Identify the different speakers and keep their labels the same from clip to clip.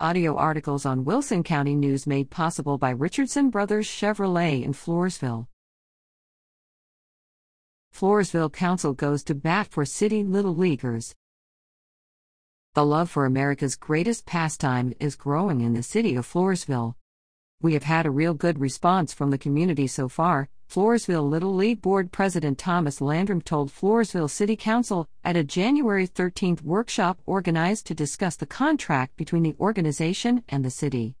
Speaker 1: Audio articles on Wilson County News made possible by Richardson Brothers Chevrolet in Floresville. Floresville Council goes to bat for City Little Leaguers. The love for America's greatest pastime is growing in the city of Floresville. We have had a real good response from the community so far, Floresville Little League Board President Thomas Landrum told Floresville City Council at a January 13th workshop organized to discuss the contract between the organization and the city.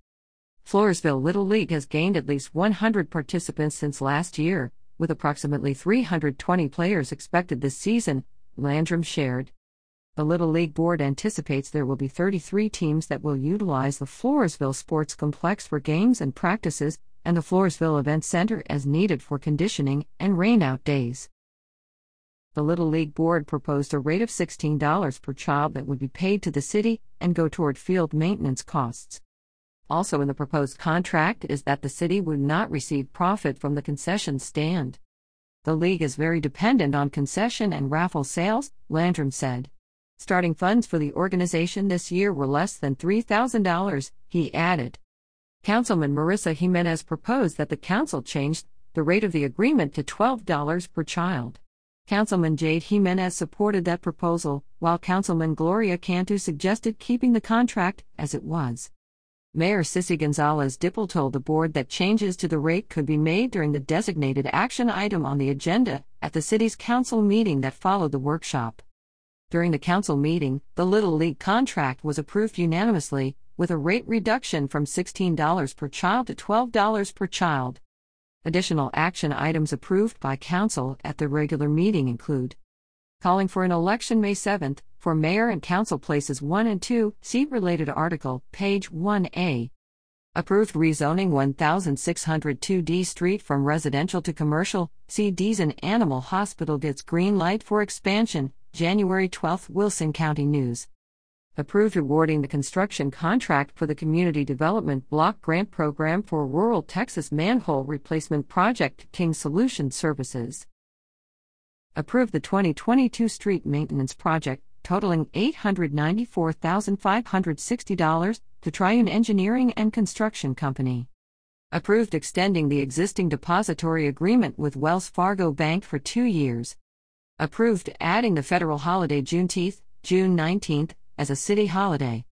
Speaker 1: Floresville Little League has gained at least 100 participants since last year, with approximately 320 players expected this season, Landrum shared. The Little League Board anticipates there will be 33 teams that will utilize the Floresville Sports Complex for games and practices, and the Floresville Event Center as needed for conditioning and rainout days. The Little League Board proposed a rate of $16 per child that would be paid to the city and go toward field maintenance costs. Also, in the proposed contract is that the city would not receive profit from the concession stand. The league is very dependent on concession and raffle sales, Landrum said. Starting funds for the organization this year were less than $3,000, he added. Councilman Marissa Jimenez proposed that the council change the rate of the agreement to $12 per child. Councilman Jade Jimenez supported that proposal, while Councilman Gloria Cantu suggested keeping the contract as it was. Mayor Cissy Gonzalez Dippel told the board that changes to the rate could be made during the designated action item on the agenda at the city's council meeting that followed the workshop. During the council meeting, the Little League contract was approved unanimously, with a rate reduction from $16 per child to $12 per child. Additional action items approved by Council at the regular meeting include calling for an election May 7th for mayor and council places 1 and 2, see related article, page 1A. Approved rezoning 1602 D Street from residential to commercial, see Deason Animal Hospital gets green light for expansion, January 12 Wilson County News approved awarding the construction contract for the Community Development Block Grant Program for Rural Texas Manhole Replacement Project King Solution Services. Approved the 2022 street maintenance project totaling $894,560 to Triune Engineering and Construction Company. Approved extending the existing depository agreement with Wells Fargo Bank for two years. Approved adding the federal holiday Juneteenth, June 19th, as a city holiday.